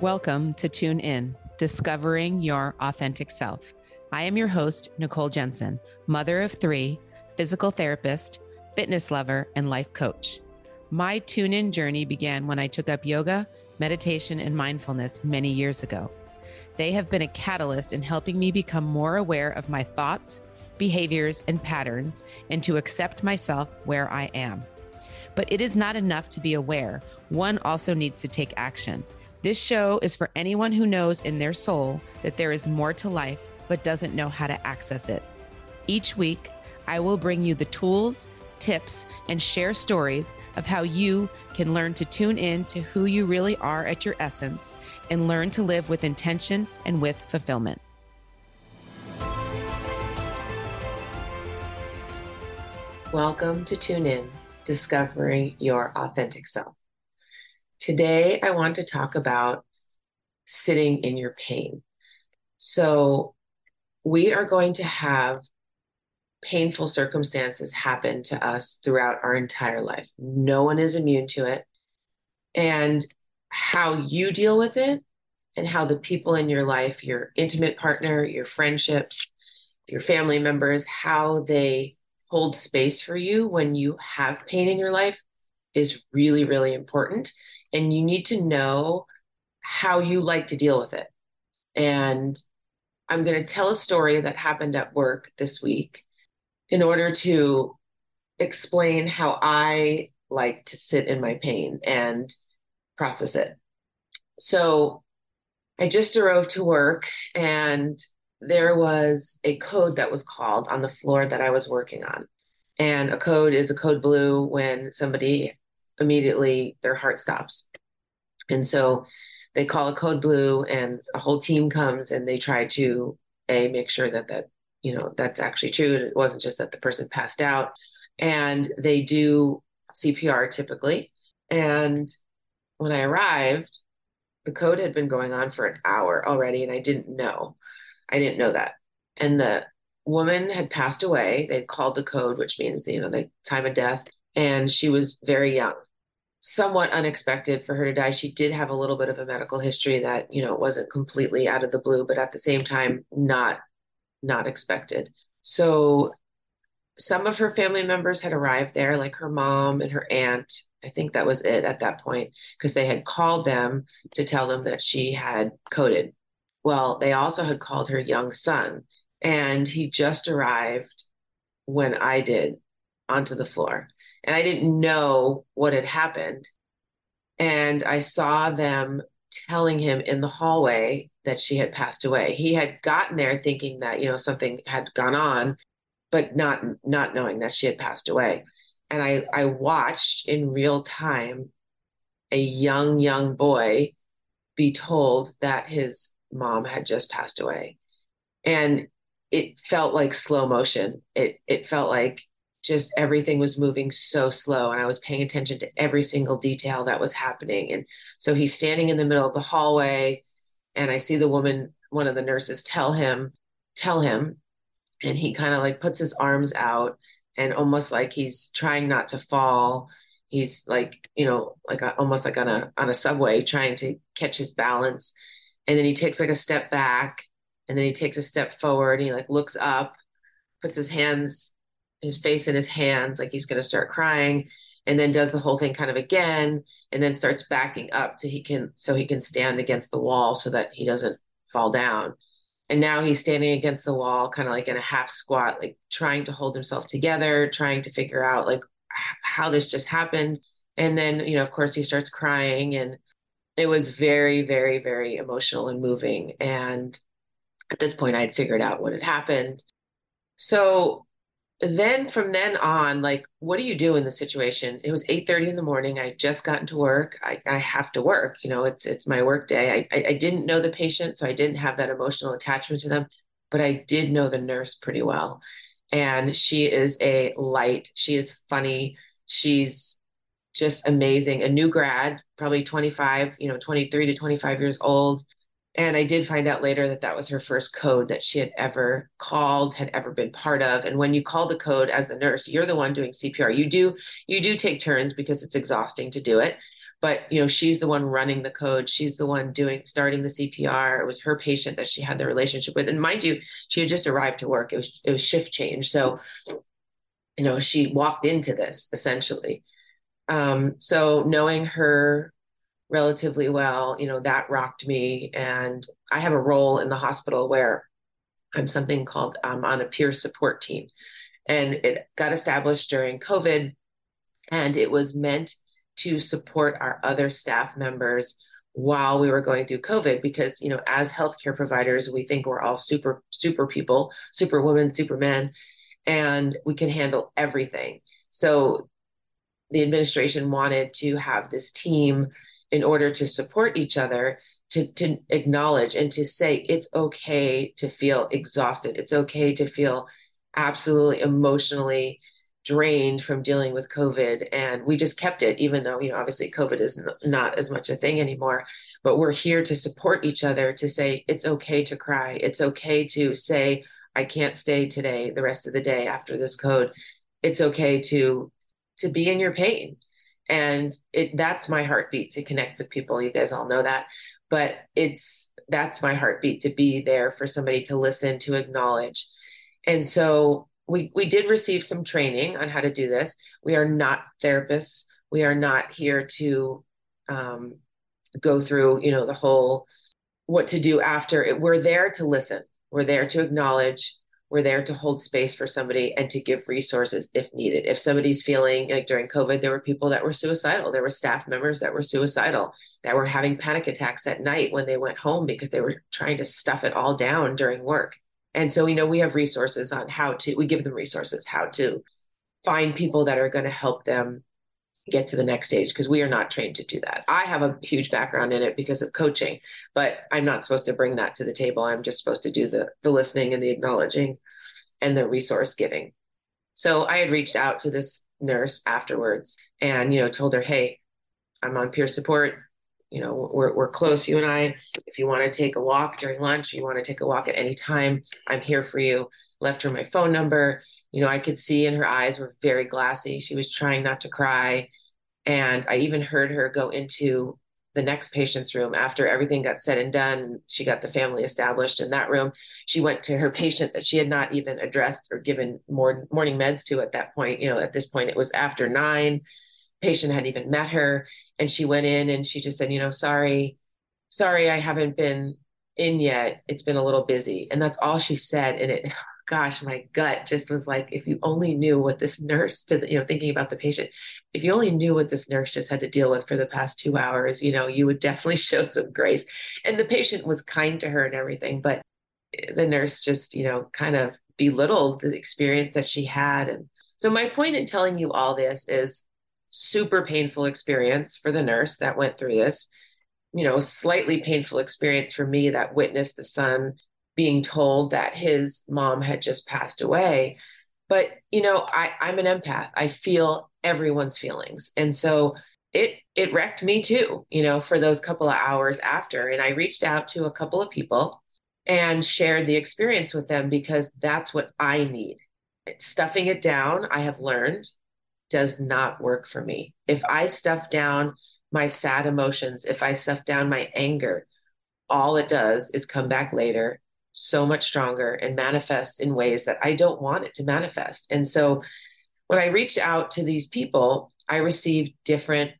Welcome to Tune In, Discovering Your Authentic Self. I am your host, Nicole Jensen, mother of three, physical therapist, fitness lover, and life coach. My tune in journey began when I took up yoga, meditation, and mindfulness many years ago. They have been a catalyst in helping me become more aware of my thoughts, behaviors, and patterns, and to accept myself where I am. But it is not enough to be aware, one also needs to take action. This show is for anyone who knows in their soul that there is more to life but doesn't know how to access it. Each week, I will bring you the tools, tips, and share stories of how you can learn to tune in to who you really are at your essence and learn to live with intention and with fulfillment. Welcome to Tune In, Discovering Your Authentic Self. Today, I want to talk about sitting in your pain. So, we are going to have painful circumstances happen to us throughout our entire life. No one is immune to it. And how you deal with it and how the people in your life, your intimate partner, your friendships, your family members, how they hold space for you when you have pain in your life is really, really important. And you need to know how you like to deal with it. And I'm going to tell a story that happened at work this week in order to explain how I like to sit in my pain and process it. So I just drove to work and there was a code that was called on the floor that I was working on. And a code is a code blue when somebody immediately their heart stops. And so they call a code blue and a whole team comes and they try to a make sure that that you know that's actually true. It wasn't just that the person passed out. And they do cpr typically. And when i arrived the code had been going on for an hour already and i didn't know. I didn't know that. And the woman had passed away. They'd called the code which means you know the time of death. And she was very young somewhat unexpected for her to die. She did have a little bit of a medical history that, you know, wasn't completely out of the blue, but at the same time, not not expected. So some of her family members had arrived there, like her mom and her aunt. I think that was it at that point, because they had called them to tell them that she had coded. Well, they also had called her young son, and he just arrived when I did onto the floor and I didn't know what had happened. And I saw them telling him in the hallway that she had passed away. He had gotten there thinking that, you know, something had gone on, but not not knowing that she had passed away. And I I watched in real time a young young boy be told that his mom had just passed away. And it felt like slow motion. It it felt like just everything was moving so slow and I was paying attention to every single detail that was happening. And so he's standing in the middle of the hallway and I see the woman, one of the nurses tell him, tell him, and he kind of like puts his arms out and almost like he's trying not to fall. He's like, you know, like a, almost like on a on a subway trying to catch his balance. And then he takes like a step back and then he takes a step forward and he like looks up, puts his hands his face in his hands like he's going to start crying and then does the whole thing kind of again and then starts backing up to he can so he can stand against the wall so that he doesn't fall down. And now he's standing against the wall kind of like in a half squat like trying to hold himself together trying to figure out like how this just happened. And then you know of course he starts crying and it was very very very emotional and moving. And at this point i'd figured out what had happened. So then from then on like what do you do in the situation? It was 8 30 in the morning. I just gotten to work. I, I have to work you know it's it's my work day. I, I, I didn't know the patient so i didn't have that emotional attachment to them but i did know the nurse pretty well. And she is a light. She is funny. She's just amazing. A new grad probably 25 you know 23 to 25 years old and I did find out later that that was her first code that she had ever called, had ever been part of. And when you call the code as the nurse, you're the one doing CPR. You do you do take turns because it's exhausting to do it, but you know she's the one running the code. She's the one doing starting the cpr it was her patient that she had the relationship with. And mind you she had just arrived to work. It was it was shift change. So you know she walked into this essentially. Um, so knowing her relatively well you know that rocked me and i have a role in the hospital where i'm something called i'm on a peer support team and it got established during covid and it was meant to support our other staff members while we were going through COVID because, you know, as healthcare providers, we think we're all super, super people, super women, super men, and we can handle everything. So the administration wanted to have this team in order to support each other to, to acknowledge and to say it's okay to feel exhausted. It's okay to feel absolutely emotionally drained from dealing with COVID. And we just kept it, even though, you know, obviously COVID is n- not as much a thing anymore. But we're here to support each other to say it's okay to cry. It's okay to say, I can't stay today, the rest of the day after this code. It's okay to to be in your pain. And it that's my heartbeat to connect with people. You guys all know that. But it's that's my heartbeat to be there for somebody to listen, to acknowledge. And so we we did receive some training on how to do this. We are not therapists. We are not here to um, go through, you know, the whole what to do after. It, we're there to listen. We're there to acknowledge. We're there to hold space for somebody and to give resources if needed. If somebody's feeling like during COVID, there were people that were suicidal. There were staff members that were suicidal, that were having panic attacks at night when they went home because they were trying to stuff it all down during work. And so, you know, we have resources on how to, we give them resources, how to find people that are going to help them get to the next stage because we are not trained to do that. I have a huge background in it because of coaching, but I'm not supposed to bring that to the table. I'm just supposed to do the the listening and the acknowledging and the resource giving. So I had reached out to this nurse afterwards and you know told her, "Hey, I'm on peer support you know we're, we're close you and i. If you want to take a walk during lunch you want to take a walk at any time i'm here for you. Left her my phone number. You know i could see in her eyes were very glassy. She was trying not to cry. And i even heard her go into the next patient's room. After everything got said and done she got the family established in that room. She went to her patient that she had not even addressed or given more morning meds to at that point. You know at this point it was after nine patient hadn't even met her and she went in and she just said you know sorry sorry i haven't been in yet. It's been a little busy. And that's all she said and it gosh my gut just was like if you only knew what this nurse did you know thinking about the patient if you only knew what this nurse just had to deal with for the past two hours you know you would definitely show some grace. And the patient was kind to her and everything but the nurse just you know kind of belittled the experience that she had. And so my point in telling you all this is super painful experience for the nurse that went through this. You know slightly painful experience for me that witnessed the son being told that his mom had just passed away. But you know i i'm an empath. I feel everyone's feelings. And so it it wrecked me too you know for those couple of hours after. And i reached out to a couple of people and shared the experience with them because that's what i need. Stuffing it down i have learned does not work for me. If I stuff down my sad emotions, if I stuff down my anger, all it does is come back later so much stronger and manifest in ways that I don't want it to manifest. And so when I reached out to these people, I received different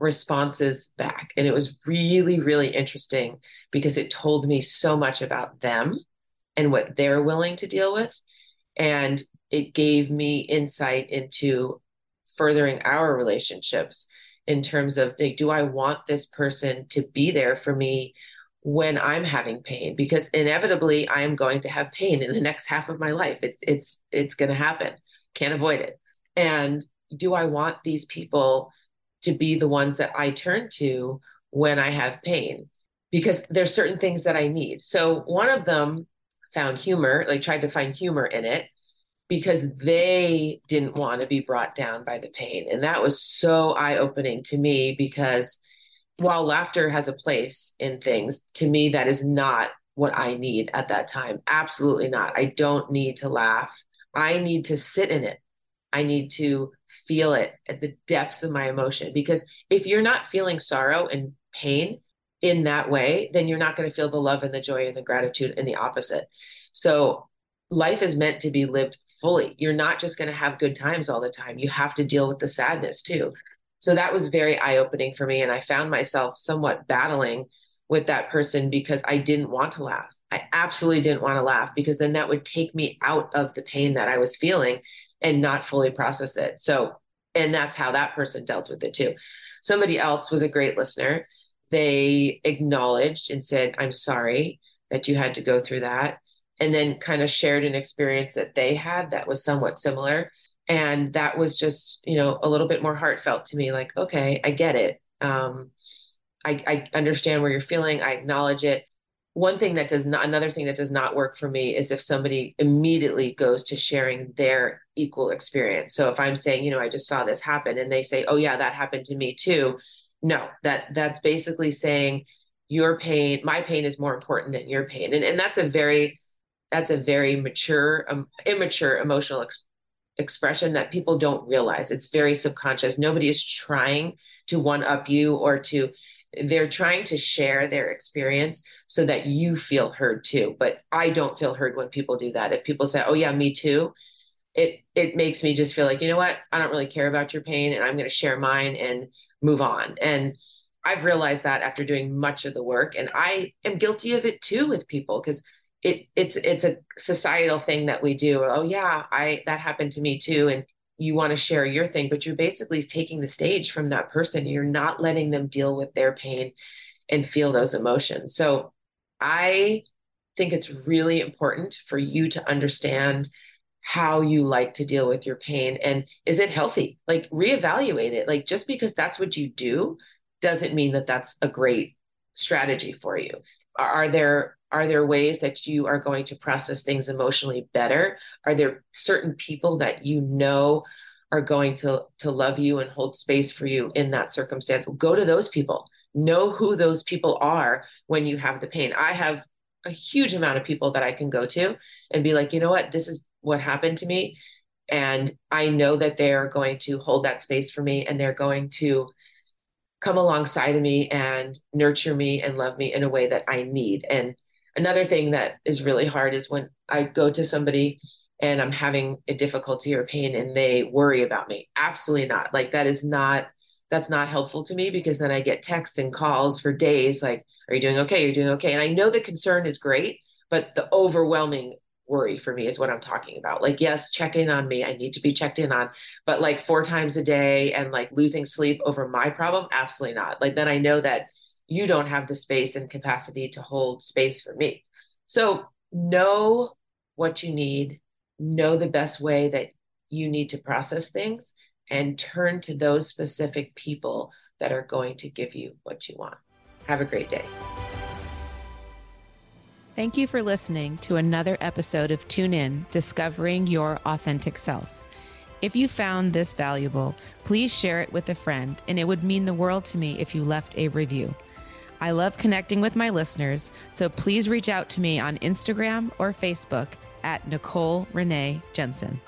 responses back. And it was really, really interesting because it told me so much about them and what they're willing to deal with. And it gave me insight into furthering our relationships in terms of like, do I want this person to be there for me when I'm having pain? Because inevitably I am going to have pain in the next half of my life. It's it's it's gonna happen. Can't avoid it. And do I want these people to be the ones that I turn to when I have pain? Because there's certain things that I need. So one of them found humor, like tried to find humor in it because they didn't want to be brought down by the pain. And that was so eye opening to me because while laughter has a place in things, to me, that is not what I need at that time. Absolutely not. I don't need to laugh. I need to sit in it. I need to feel it at the depths of my emotion. Because if you're not feeling sorrow and pain in that way, then you're not going to feel the love and the joy and the gratitude and the opposite. So life is meant to be lived fully. You're not just going to have good times all the time. You have to deal with the sadness too. So that was very eye opening for me. And I found myself somewhat battling with that person because I didn't want to laugh. I absolutely didn't want to laugh because then that would take me out of the pain that I was feeling and not fully process it. So, and that's how that person dealt with it too. Somebody else was a great listener. They acknowledged and said, I'm sorry that you had to go through that. And then kind of shared an experience that they had that was somewhat similar. And that was just, you know, a little bit more heartfelt to me like, okay, I get it. Um, I, I understand where you're feeling. I acknowledge it one thing that does not another thing that does not work for me is if somebody immediately goes to sharing their equal experience so if i'm saying you know i just saw this happen and they say oh yeah that happened to me too no that that's basically saying your pain my pain is more important than your pain and, and that's a very that's a very mature um, immature emotional ex- expression that people don't realize. It's very subconscious. Nobody is trying to one up you or to they're trying to share their experience so that you feel heard too. But i don't feel heard when people do that. If people say oh yeah me too it it makes me just feel like you know what? I don't really care about your pain and i'm going to share mine and move on. And i've realized that after doing much of the work and i am guilty of it too with people because it it's it's a societal thing that we do oh yeah i that happened to me too and you want to share your thing, but you're basically taking the stage from that person. You're not letting them deal with their pain and feel those emotions. So I think it's really important for you to understand how you like to deal with your pain and is it healthy? Like reevaluate it. Like just because that's what you do doesn't mean that that's a great strategy for you. Are there are there ways that you are going to process things emotionally better? Are there certain people that you know are going to to love you and hold space for you in that circumstance? Go to those people. Know who those people are when you have the pain. I have a huge amount of people that i can go to and be like you know what? This is what happened to me. And i know that they're going to hold that space for me and they're going to come alongside of me and nurture me and love me in a way that i need and another thing that is really hard is when I go to somebody and I'm having a difficulty or pain and they worry about me. Absolutely not. Like that is not that's not helpful to me because then I get texts and calls for days like are you doing okay? You're doing okay. And I know the concern is great, but the overwhelming worry for me is what I'm talking about. Like yes, check in on me. I need to be checked in on, but like four times a day and like losing sleep over my problem, absolutely not. Like then I know that you don't have the space and capacity to hold space for me. So know what you need, know the best way that you need to process things, and turn to those specific people that are going to give you what you want. Have a great day. Thank you for listening to another episode of Tune In Discovering Your Authentic Self. If you found this valuable, please share it with a friend, and it would mean the world to me if you left a review. I love connecting with my listeners, so please reach out to me on Instagram or Facebook at Nicole Renee Jensen.